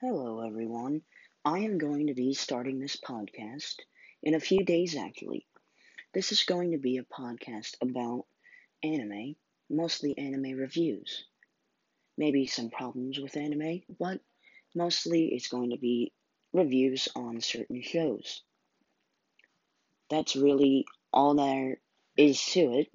Hello, everyone. I am going to be starting this podcast in a few days, actually. This is going to be a podcast about anime, mostly anime reviews. Maybe some problems with anime, but mostly it's going to be reviews on certain shows. That's really all there is to it.